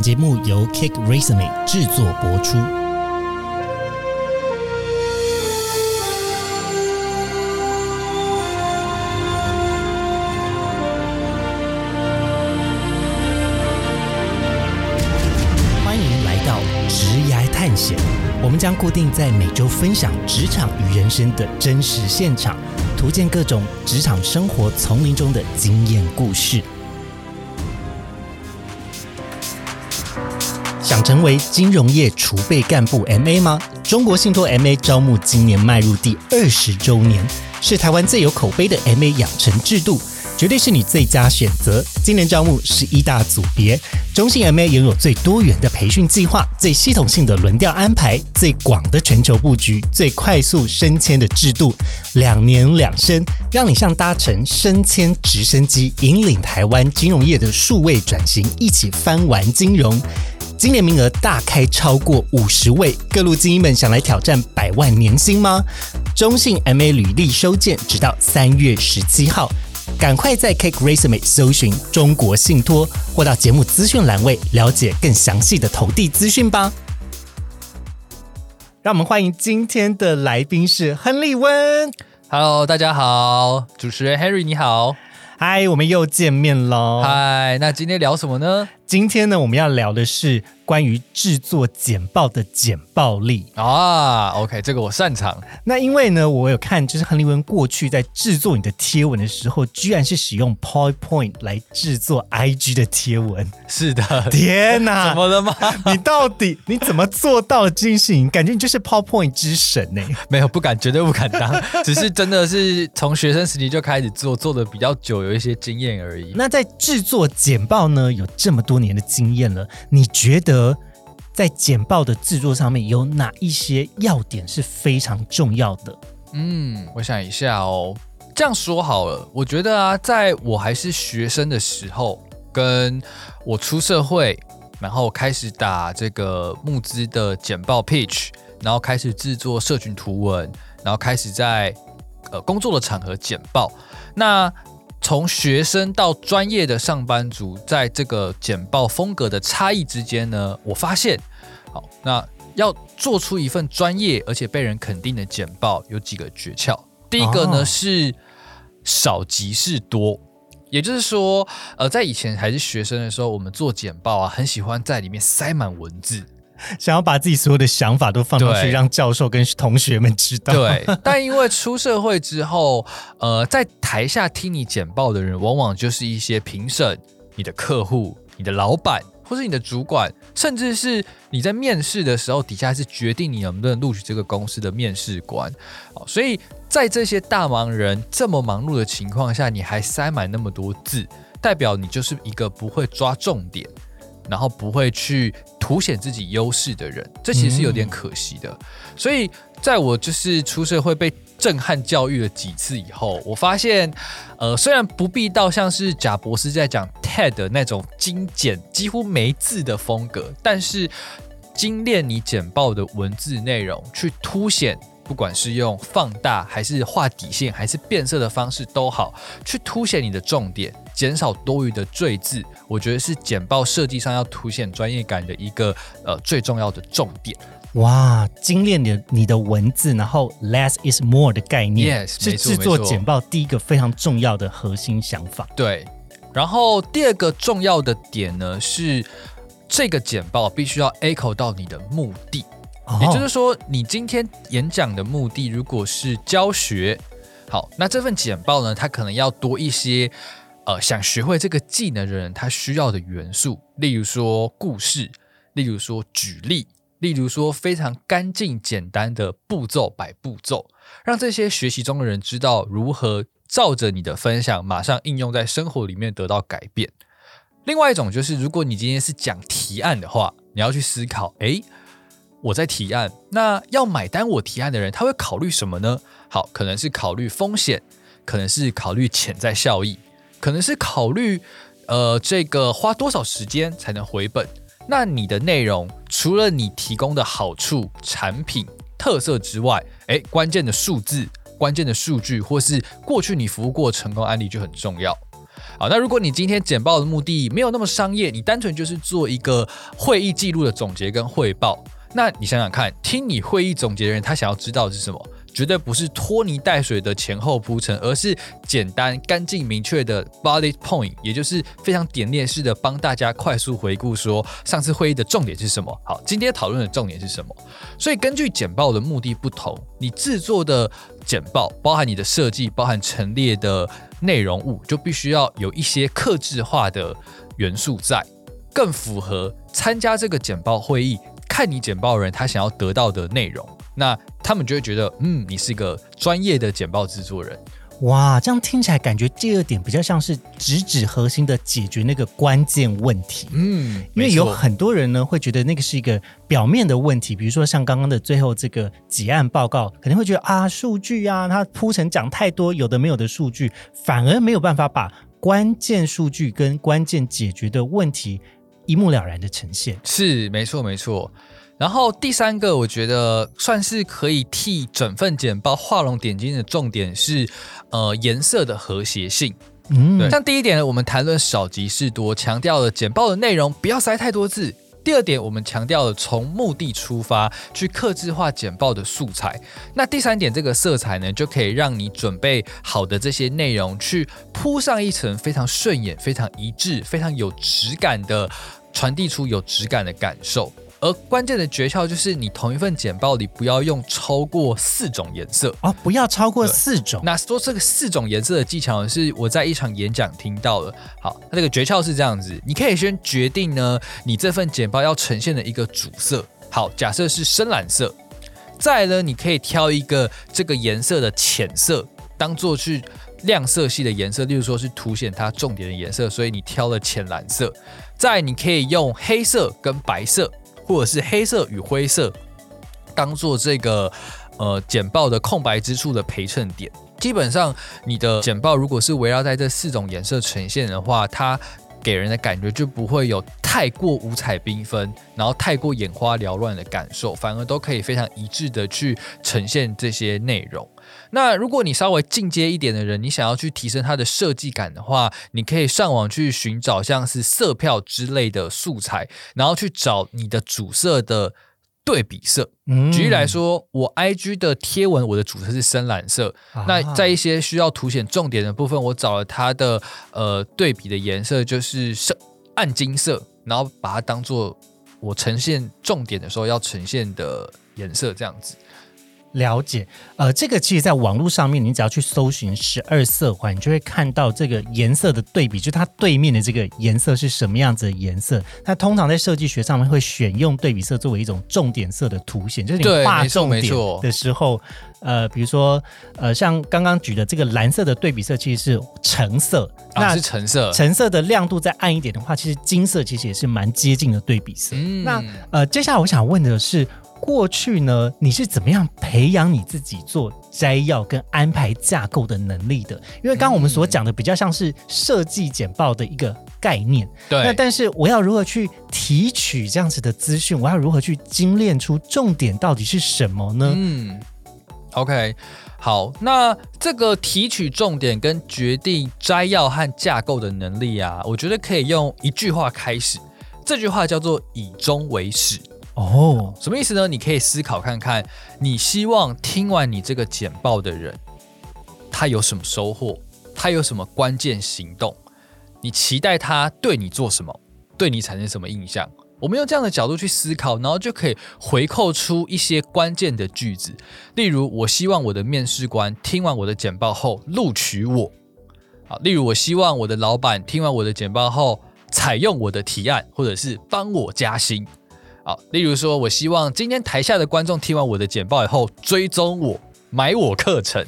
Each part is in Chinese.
节目由 Kick Resume 制作播出。欢迎来到职涯探险，我们将固定在每周分享职场与人生的真实现场，图鉴各种职场生活丛林中的经验故事。成为金融业储备干部 MA 吗？中国信托 MA 招募今年迈入第二十周年，是台湾最有口碑的 MA 养成制度，绝对是你最佳选择。今年招募十一大组别，中信 MA 拥有最多元的培训计划、最系统性的轮调安排、最广的全球布局、最快速升迁的制度，两年两升，让你像搭乘升迁直升机，引领台湾金融业的数位转型，一起翻玩金融。今年名额大开超过五十位，各路精英们想来挑战百万年薪吗？中信 MA 履历收件直到三月十七号，赶快在 Cake Resume 搜寻中国信托，或到节目资讯栏位了解更详细的投递资讯吧。让我们欢迎今天的来宾是亨利温。Hello，大家好，主持人 Harry 你好，嗨，我们又见面喽！嗨，那今天聊什么呢？今天呢，我们要聊的是关于制作简报的简报力。啊，OK，这个我擅长，那因为呢，我有看，就是亨利文过去在制作你的贴文的时候，居然是使用 PowerPoint 来制作 IG 的贴文。是的，天哪！怎么了吗？你到底你怎么做到的这件事情？感觉你就是 PowerPoint 之神呢、没有，不敢，绝对不敢当，只是真的是从学生时期就开始做，做的比较久，有一些经验而已。那在制作简报呢，有这么多年的经验了，你觉得在简报的制作上面有哪一些要点是非常重要的？嗯，我想一下哦。这样说好了，我觉得啊，在我还是学生的时候，跟我出社会，然后开始打这个募资的简报 pitch，然后开始制作社群图文，然后开始在呃工作的场合简报。那从学生到专业的上班族，在这个简报风格的差异之间呢，我发现，好，那要做出一份专业而且被人肯定的简报，有几个诀窍。第一个呢、哦是少即是多，也就是说，呃，在以前还是学生的时候，我们做简报啊，很喜欢在里面塞满文字。想要把自己所有的想法都放上去，让教授跟同学们知道。对，但因为出社会之后，呃，在台下听你简报的人，往往就是一些评审、你的客户、你的老板，或是你的主管，甚至是你在面试的时候，底下是决定你能不能录取这个公司的面试官。哦，所以在这些大忙人这么忙碌的情况下，你还塞满那么多字，代表你就是一个不会抓重点。然后不会去凸显自己优势的人，这其实是有点可惜的。所以，在我就是出社会被震撼教育了几次以后，我发现，呃，虽然不必到像是贾博士在讲 TED 那种精简、几乎没字的风格，但是精炼你简报的文字内容，去凸显。不管是用放大还是画底线，还是变色的方式都好，去凸显你的重点，减少多余的赘字，我觉得是简报设计上要凸显专业感的一个呃最重要的重点。哇，精炼你的你的文字，然后 less is more 的概念 Yes，是制作简报第一个非常重要的核心想法。对，然后第二个重要的点呢是，这个简报必须要 echo 到你的目的。哦也就是说，你今天演讲的目的如果是教学，好，那这份简报呢，它可能要多一些呃想学会这个技能的人他需要的元素，例如说故事，例如说举例，例如说非常干净简单的步骤摆步骤，让这些学习中的人知道如何照着你的分享马上应用在生活里面得到改变。另外一种就是，如果你今天是讲提案的话，你要去思考，诶，我在提案，那要买单我提案的人，他会考虑什么呢？好，可能是考虑风险，可能是考虑潜在效益，可能是考虑呃这个花多少时间才能回本。那你的内容除了你提供的好处、产品特色之外，诶，关键的数字、关键的数据，或是过去你服务过成功案例就很重要。好，那如果你今天简报的目的没有那么商业，你单纯就是做一个会议记录的总结跟汇报，那你想想看，听你会议总结的人，他想要知道的是什么？绝对不是拖泥带水的前后铺陈，而是简单、干净、明确的 bullet point，也就是非常点列式的帮大家快速回顾说上次会议的重点是什么。好，今天讨论的重点是什么？所以根据简报的目的不同，你制作的简报，包含你的设计，包含陈列的内容物，就必须要有一些克制化的元素在，更符合参加这个简报会议、看你简报人他想要得到的内容。那他们就会觉得，嗯，你是一个专业的简报制作人。哇，这样听起来感觉第二点比较像是直指核心的解决那个关键问题。嗯，因为有很多人呢会觉得那个是一个表面的问题，比如说像刚刚的最后这个结案报告，可能会觉得啊数据啊，它铺陈讲太多有的没有的数据，反而没有办法把关键数据跟关键解决的问题一目了然的呈现。是没错没错。然后第三个，我觉得算是可以替整份简报画龙点睛的重点是，呃，颜色的和谐性。嗯对，像第一点呢，我们谈论少即是多，强调了简报的内容不要塞太多字。第二点，我们强调了从目的出发，去克制化简报的素材。那第三点，这个色彩呢，就可以让你准备好的这些内容，去铺上一层非常顺眼、非常一致、非常有质感的，传递出有质感的感受。而关键的诀窍就是，你同一份简报里不要用超过四种颜色。哦，不要超过四种。那说这个四种颜色的技巧呢，是我在一场演讲听到的。好，它这个诀窍是这样子：你可以先决定呢，你这份简报要呈现的一个主色。好，假设是深蓝色。再呢，你可以挑一个这个颜色的浅色，当做去亮色系的颜色，例如说是凸显它重点的颜色，所以你挑了浅蓝色。再，你可以用黑色跟白色，或者是黑色与灰色，当做这个呃简报的空白之处的陪衬点。基本上，你的简报如果是围绕在这四种颜色呈现的话，它给人的感觉就不会有太过五彩缤纷，然后太过眼花缭乱的感受，反而都可以非常一致的去呈现这些内容。那如果你稍微进阶一点的人，你想要去提升它的设计感的话，你可以上网去寻找像是色票之类的素材，然后去找你的主色的对比色。嗯举例来，说，我 IG 的贴文，我的主色是深蓝色，那啊在一些需要凸显重点的部分，我找了它的呃对比的颜色，就是深暗金色，然后把它当做我呈现重点的时候要呈现的颜色，这样子。了解，呃，这个其实在网络上面，你只要去搜寻十二色环，你就会看到这个颜色的对比，就它对面的这个颜色是什么样子的颜色。它通常在设计学上面会选用对比色作为一种重点色的凸显，就是你画重点的时候，呃，比如说呃，像刚刚举的这个蓝色的对比色其实是橙色，啊，是橙色。橙色的亮度再暗一点的话，其实金色其实也是蛮接近的对比色。嗯那呃，接下来我想问的是，过去呢，你是怎么样培养你自己做摘要跟安排架构的能力的？因为刚刚我们所讲的比较像是设计简报的一个概念，对那，但是我要如何去提取这样子的资讯？我要如何去精炼出重点到底是什么呢？嗯，OK，好，那这个提取重点跟决定摘要和架构的能力啊，我觉得可以用一句话开始。这句话叫做“以终为始”。哦，什么意思呢？你可以思考看看，你希望听完你这个简报的人，他有什么收获？他有什么关键行动？你期待他对你做什么？对你产生什么印象？我们用这样的角度去思考，然后就可以回扣出一些关键的句子。例如，我希望我的面试官听完我的简报后录取我。啊，例如，我希望我的老板听完我的简报后采用我的提案，或者是帮我加薪。好，例如说，我希望今天台下的观众听完我的简报以后，追踪我，买我课程。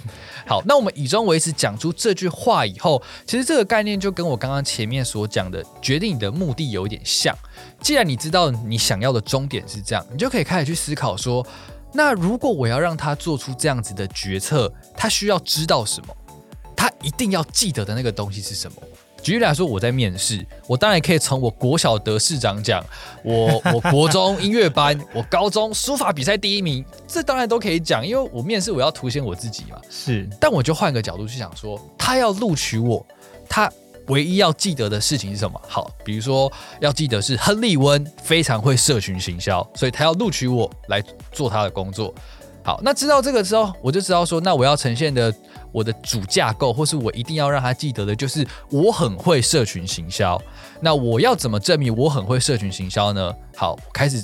好，那我们以终为始讲出这句话以后，其实这个概念就跟我刚刚前面所讲的决定你的目的有点像。既然你知道你想要的终点是这样，你就可以开始去思考说，那如果我要让他做出这样子的决策，他需要知道什么？他一定要记得的那个东西是什么？举例来说，我在面试，我当然可以从我国小得市长奖，我我国中音乐班，我高中书法比赛第一名，这当然都可以讲，因为我面试我要凸显我自己嘛。是但我就换个角度去想说，他要录取我，他唯一要记得的事情是什么？好，比如说要记得是亨利温非常会社群行销，所以他要录取我来做他的工作。好，那知道这个之后，我就知道说，那我要呈现的我的主架构，或是我一定要让他记得的，就是我很会社群行销。那我要怎么证明我很会社群行销呢？好，开始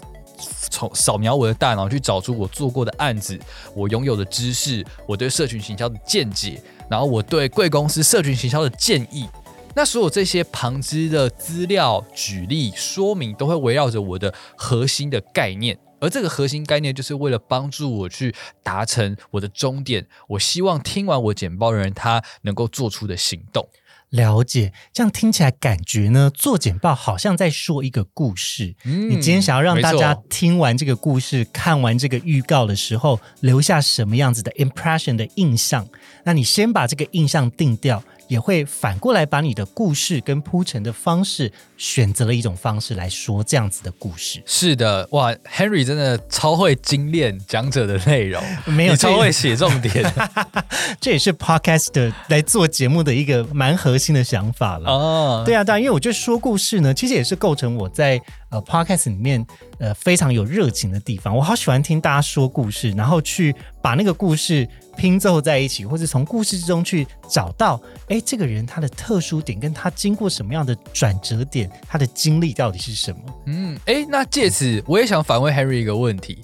从扫描我的大脑去找出我做过的案子，我拥有的知识，我对社群行销的见解，然后我对贵公司社群行销的建议。那所有这些旁支的资料、举例、说明，都会围绕着我的核心的概念。而这个核心概念，就是为了帮助我去达成我的终点。我希望听完我简报的人，他能够做出的行动。了解，这样听起来感觉呢，做简报好像在说一个故事。嗯你今天想要让大家听完这个故事、看完这个预告的时候，留下什么样子的 impression 的印象？那你先把这个印象定掉，也会反过来把你的故事跟铺陈的方式选择了一种方式来说这样子的故事。是的，哇，Henry 真的超会精炼讲者的内容，没有超会写重点 这也是 podcast 的来做节目的一个蛮核心的想法了。哦。对啊，对啊，因为我觉得说故事呢，其实也是构成我在呃 podcast 里面呃非常有热情的地方。我好喜欢听大家说故事，然后去把那个故事拼凑在一起，或者从故事之中去找到，哎，这个人他的特殊点，跟他经过什么样的转折点，他的经历到底是什么？嗯，哎，那借此我也想反问 Henry 一个问题：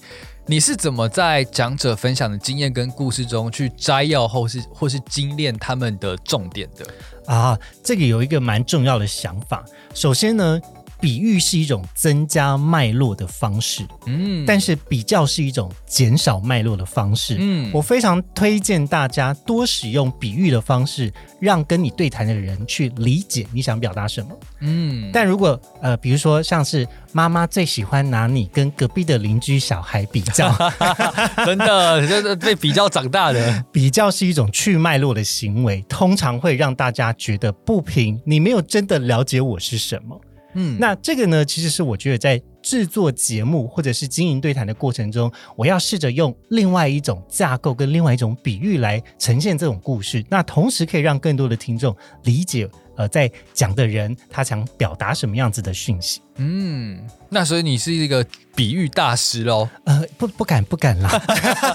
你是怎么在讲者分享的经验跟故事中去摘要或是或是精炼他们的重点的？啊，这个有一个蛮重要的想法。首先呢，比喻是一种增加脉络的方式，嗯，但是比较是一种减少脉络的方式。嗯我非常推荐大家多使用比喻的方式，让跟你对谈的人去理解你想表达什么。嗯，但如果呃，比如说像是妈妈最喜欢拿你跟隔壁的邻居小孩比较，真的就是被比较长大的。比较是一种去脉络的行为，通常会让大家觉得不平，你没有真的了解我是什么。嗯，那这个呢，其实是我觉得在制作节目或者是经营对谈的过程中，我要试着用另外一种架构跟另外一种比喻来呈现这种故事，那同时可以让更多的听众理解，呃，在讲的人他想表达什么样子的讯息。嗯，那所以你是一个比喻大师喽？呃，不不敢不敢啦，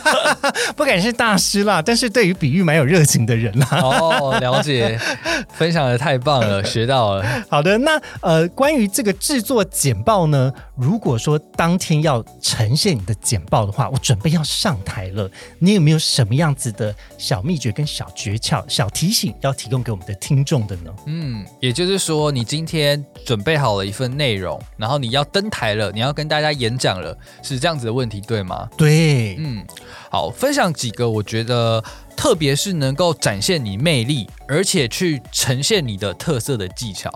不敢是大师啦，但是对于比喻蛮有热情的人啦。哦，了解，分享的太棒了，学到了。好的，那呃，关于这个制作简报呢，如果说当天要呈现你的简报的话，我准备要上台了，你有没有什么样子的小秘诀跟小诀窍、小提醒要提供给我们的听众的呢？嗯，也就是说，你今天准备好了一份内容，然后你要登台了，你要跟大家演讲了，是这样子的问题，对吗？对，嗯，好，分享几个我觉得，特别是能够展现你魅力，而且去呈现你的特色的技巧。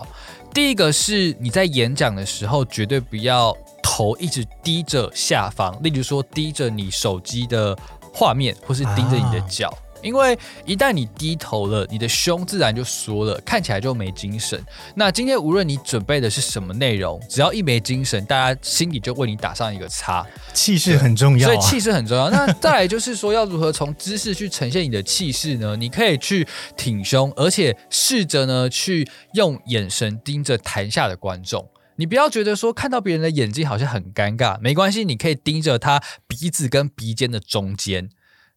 第一个是你在演讲的时候，绝对不要头一直低着下方，例如说低着你手机的画面，或是盯着你的啊脚。因为一旦你低头了，你的胸自然就缩了，看起来就没精神。那今天无论你准备的是什么内容，只要一没精神，大家心里就为你打上一个叉。气势很重要、啊，所以气势很重要。那再来就是说，要如何从姿势去呈现你的气势呢？你可以去挺胸，而且试着呢去用眼神盯着台下的观众。你不要觉得说看到别人的眼睛好像很尴尬，没关系，你可以盯着他鼻子跟鼻尖的中间，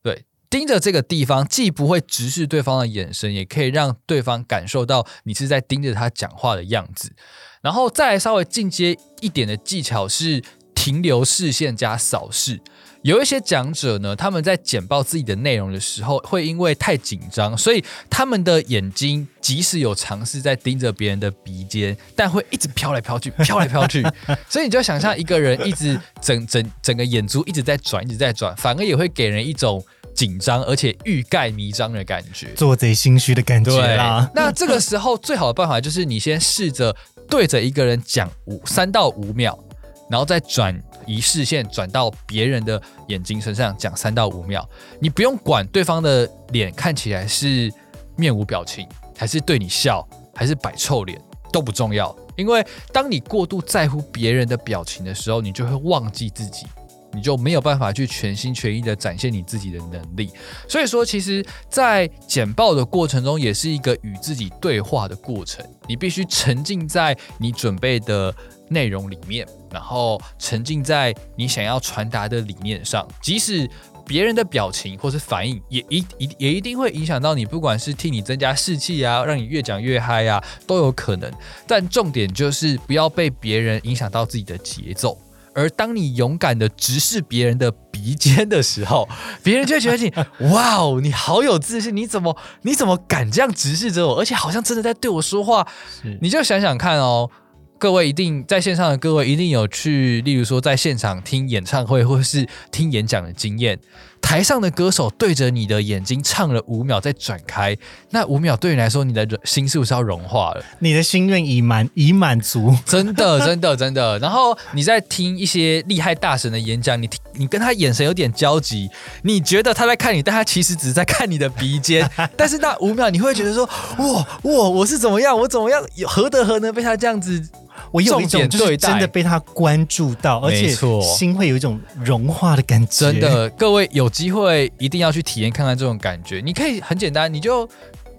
对。盯着这个地方，既不会直视对方的眼神，也可以让对方感受到你是在盯着他讲话的样子。然后再来稍微进阶一点的技巧是停留视线加扫视。有一些讲者呢，他们在简报自己的内容的时候，会因为太紧张，所以他们的眼睛即使有尝试在盯着别人的鼻尖，但会一直飘来飘去，飘来飘去。所以你就想象一个人一直整整整个眼珠一直在转，一直在转，反而也会给人一种紧张而且欲盖弥彰的感觉。做贼心虚的感觉啦。那这个时候最好的办法就是你先试着对着一个人讲五三到五秒，然后再转移视线转到别人的眼睛身上讲三到五秒。你不用管对方的脸看起来是面无表情，还是对你笑，还是摆臭脸，都不重要。因为当你过度在乎别人的表情的时候，你就会忘记自己。你就没有办法去全心全意的展现你自己的能力。所以说，其实，在简报的过程中，也是一个与自己对话的过程。你必须沉浸在你准备的内容里面，然后沉浸在你想要传达的理念上，即使。别人的表情或是反应，也一一也一定会影响到你，不管是替你增加士气啊，让你越讲越嗨啊，都有可能。但重点就是不要被别人影响到自己的节奏。而当你勇敢的直视别人的鼻尖的时候，别人就会觉得你，哇哦，你好有自信，你怎么你怎么敢这样直视着我，而且好像真的在对我说话。你就想想看哦。各位一定在线上的各位一定有去，例如说在现场听演唱会或是听演讲的经验。台上的歌手对着你的眼睛唱了五秒，再转开，那五秒对你来说，你的心是不是要融化了？你的心愿已满，已满足，真的，真的，真的。然后你在听一些厉害大神的演讲，你听，你跟他眼神有点交集，你觉得他在看你，但他其实只是在看你的鼻尖。但是那五秒，你会觉得说，哇哇，我是怎么样？我怎么样？何德何能被他这样子？我有一种就是真的被他关注到，而且心会有一种融化的感觉。真的，各位有机会一定要去体验看看这种感觉。你可以很简单，你就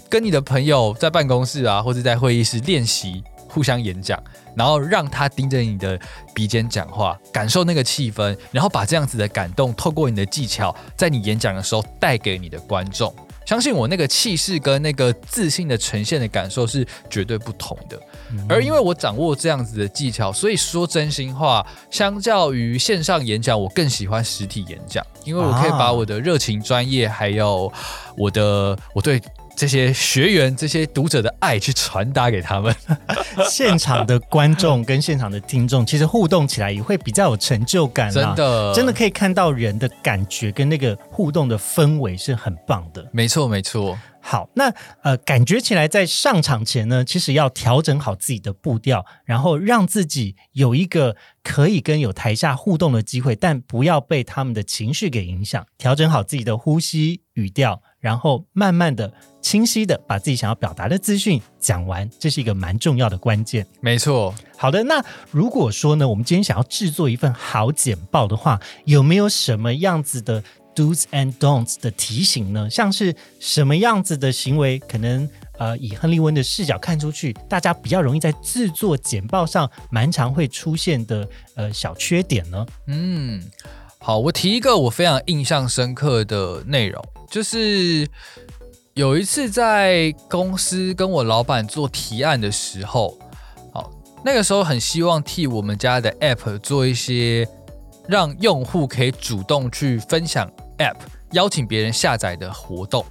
跟你的朋友在办公室啊，或者在会议室练习互相演讲，然后让他盯着你的鼻尖讲话，感受那个气氛，然后把这样子的感动透过你的技巧，在你演讲的时候带给你的观众。相信我，那个气势跟那个自信的呈现的感受是绝对不同的。而因为我掌握这样子的技巧，所以说真心话，相较于线上演讲，我更喜欢实体演讲，因为我可以把我的热情、专业，还有我的我对。这些学员、这些读者的爱去传达给他们，现场的观众跟现场的听众，其实互动起来也会比较有成就感。真的，真的可以看到人的感觉跟那个互动的氛围是很棒的。没错，没错。好，那呃，感觉起来在上场前呢，其实要调整好自己的步调，然后让自己有一个可以跟有台下互动的机会，但不要被他们的情绪给影响。调整好自己的呼吸、语调，然后慢慢的、清晰的把自己想要表达的资讯讲完，这是一个蛮重要的关键。没错。好的，那如果说呢，我们今天想要制作一份好简报的话，有没有什么样子的？Do's and don'ts 的提醒呢，像是什么样子的行为，可能呃以亨利温的视角看出去，大家比较容易在制作简报上蛮常会出现的呃小缺点呢？嗯，好，我提一个我非常印象深刻的内容，就是有一次在公司跟我老板做提案的时候，好，那个时候很希望替我们家的 App 做一些让用户可以主动去分享。App 邀请别人下载的活动，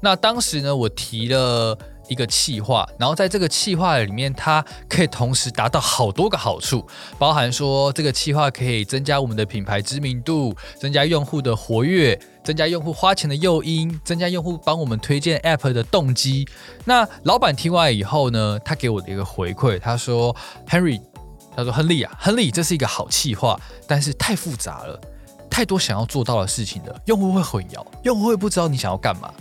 那当时呢，我提了一个企划，然后在这个企划里面，它可以同时达到好多个好处，包含说这个企划可以增加我们的品牌知名度，增加用户的活跃，增加用户花钱的诱因，增加用户帮我们推荐 App 的动机。那老板听完以后呢，他给我的一个回馈，他说：“Henry，他说亨利啊，亨利，这是一个好企划，但是太复杂了。”太多想要做到的事情了，用户会混淆，用户会不知道你想要干嘛。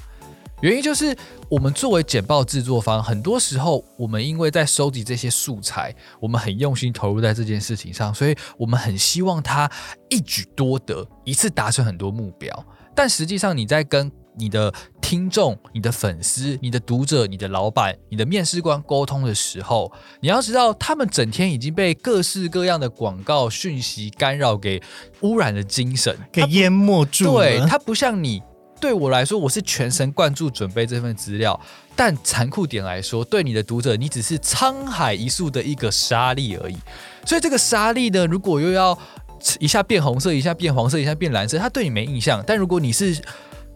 原因就是我们作为简报制作方，很多时候我们因为在收集这些素材，我们很用心投入在这件事情上，所以我们很希望它一举多得，一次达成很多目标。但实际上你在跟你的听众、你的粉丝、你的读者、你的老板、你的面试官沟通的时候，你要知道，他们整天已经被各式各样的广告讯息干扰，给污染了精神，给淹没住了。对他不像你，对我来说，我是全神贯注准备这份资料。但残酷点来说，对你的读者，你只是沧海一粟的一个沙粒而已。所以这个沙粒呢，如果又要一下变红色，一下变黄色，一下变蓝色，他对你没印象。但如果你是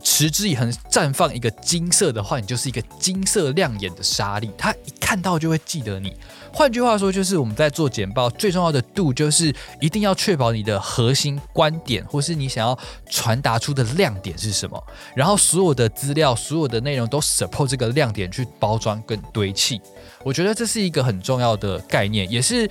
持之以恒绽放一个金色的话，你就是一个金色亮眼的沙粒，他一看到就会记得你。换句话说，就是我们在做简报最重要的度，就是一定要确保你的核心观点，或是你想要传达出的亮点是什么，然后所有的资料、所有的内容都 support 这个亮点去包装跟堆砌。我觉得这是一个很重要的概念，也是。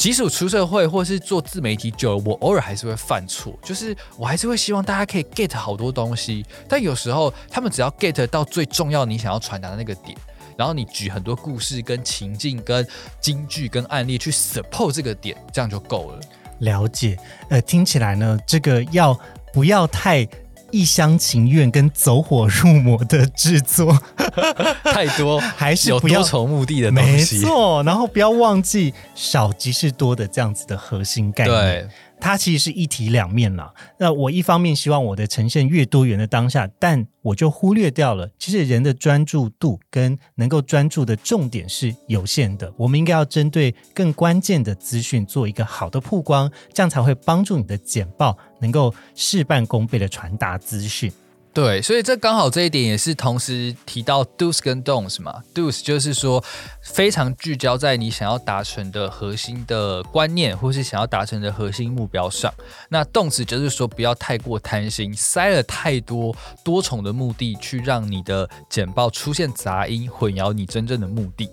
即使出社会或是做自媒体久了，我偶尔还是会犯错，就是我还是会希望大家可以 get 好多东西，但有时候他们只要 get 到最重要你想要传达的那个点，然后你举很多故事、跟情境、跟金句、跟案例去 support 这个点，这样就够了。了解，呃，听起来呢，这个要不要太一厢情愿跟走火入魔的制作，太多还是有多重目的的东没。错，然后不要忘记少即是多的这样子的核心概念。对，它其实是一体两面啦。那我一方面希望我的呈现越多元的当下，但我就忽略掉了，其实人的专注度跟能够专注的重点是有限的。我们应该要针对更关键的资讯做一个好的曝光，这样才会帮助你的简报能够事半功倍的传达资讯。对，所以这刚好这一点也是同时提到 do's 跟 don'ts 嘛。do's 就是说非常聚焦在你想要达成的核心的观念，或是想要达成的核心目标上。那 don'ts 就是说不要太过贪心，塞了太多多重的目的，去让你的简报出现杂音，混淆你真正的目的。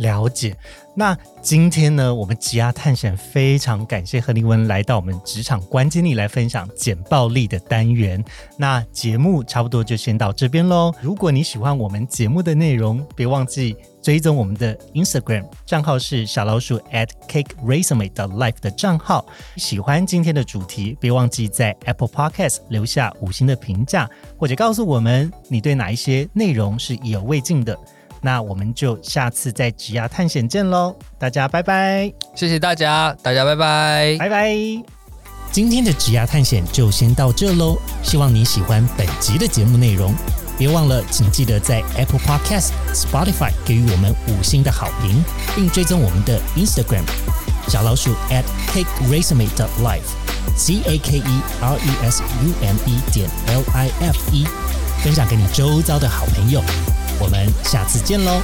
了解。那今天呢，我们职涯探险非常感谢何立文来到我们职场关键力来分享简暴力的单元。那节目差不多就先到这边喽。如果你喜欢我们节目的内容，别忘记追踪我们的 Instagram 账号是小老鼠 at cake resume 的 life 的账号。喜欢今天的主题，别忘记在 Apple Podcast 留下五星的评价，或者告诉我们你对哪一些内容是意犹未尽的。那我们就下次在职涯探险见喽，大家拜拜，谢谢大家，大家拜拜。拜拜。今天的职涯探险就先到这喽，希望你喜欢本集的节目内容。别忘了，请记得在 Apple Podcast、Spotify 给予我们五星的好评，并追踪我们的 Instagram 小老鼠 at cake resume dot life c a k e r e s u m e 点 l i f e，分享给你周遭的好朋友。我们下次见喽。